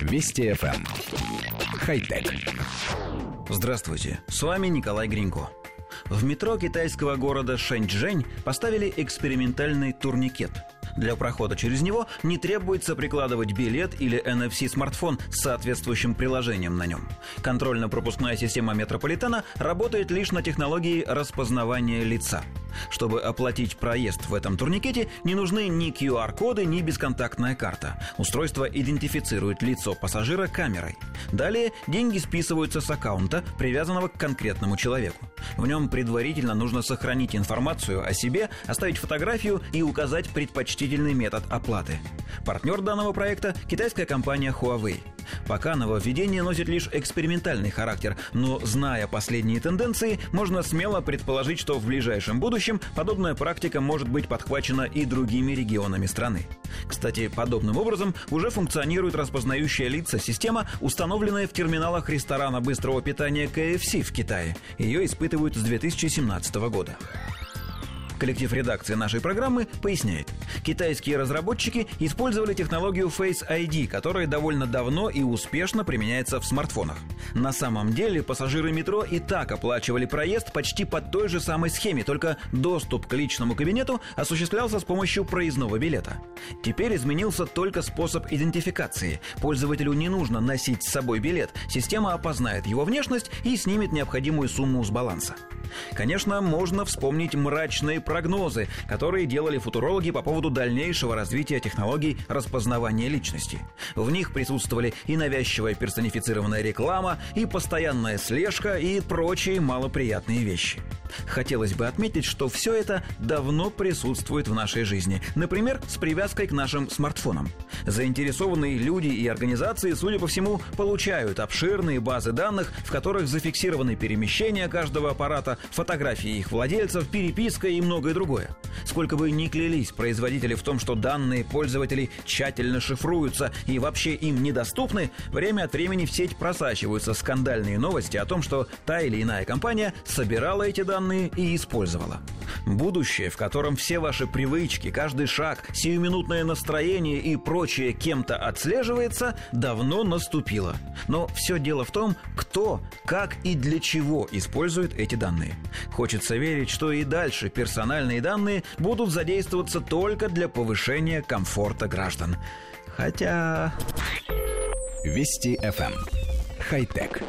Вести FM. Эм. Хай-тек. Здравствуйте, с вами Николай Гринько. В метро китайского города Шэньчжэнь поставили экспериментальный турникет – для прохода через него не требуется прикладывать билет или NFC-смартфон с соответствующим приложением на нем. Контрольно-пропускная система метрополитена работает лишь на технологии распознавания лица. Чтобы оплатить проезд в этом турникете, не нужны ни QR-коды, ни бесконтактная карта. Устройство идентифицирует лицо пассажира камерой. Далее деньги списываются с аккаунта, привязанного к конкретному человеку. В нем предварительно нужно сохранить информацию о себе, оставить фотографию и указать предпочтительный метод оплаты. Партнер данного проекта – китайская компания Huawei. Пока нововведение носит лишь экспериментальный характер, но зная последние тенденции, можно смело предположить, что в ближайшем будущем подобная практика может быть подхвачена и другими регионами страны. Кстати, подобным образом уже функционирует распознающая лица система, установленная в терминалах ресторана быстрого питания KFC в Китае. Ее испытывают с 2017 года. Коллектив редакции нашей программы поясняет. Китайские разработчики использовали технологию Face ID, которая довольно давно и успешно применяется в смартфонах. На самом деле пассажиры метро и так оплачивали проезд почти по той же самой схеме, только доступ к личному кабинету осуществлялся с помощью проездного билета. Теперь изменился только способ идентификации. Пользователю не нужно носить с собой билет. Система опознает его внешность и снимет необходимую сумму с баланса. Конечно, можно вспомнить мрачные прогнозы, которые делали футурологи по поводу дальнейшего развития технологий распознавания личности. В них присутствовали и навязчивая персонифицированная реклама, и постоянная слежка, и прочие малоприятные вещи. Хотелось бы отметить, что все это давно присутствует в нашей жизни. Например, с привязкой к нашим смартфонам. Заинтересованные люди и организации, судя по всему, получают обширные базы данных, в которых зафиксированы перемещения каждого аппарата, фотографии их владельцев, переписка и многое другое. Сколько бы ни клялись производители в том, что данные пользователей тщательно шифруются и вообще им недоступны, время от времени в сеть просачиваются скандальные новости о том, что та или иная компания собирала эти данные и использовала. Будущее, в котором все ваши привычки, каждый шаг, сиюминутное настроение и прочее кем-то отслеживается, давно наступило. Но все дело в том, кто, как и для чего использует эти данные. Хочется верить, что и дальше персональные данные будут задействоваться только для повышения комфорта граждан. Хотя... Вести FM. Эм. Хай-тек.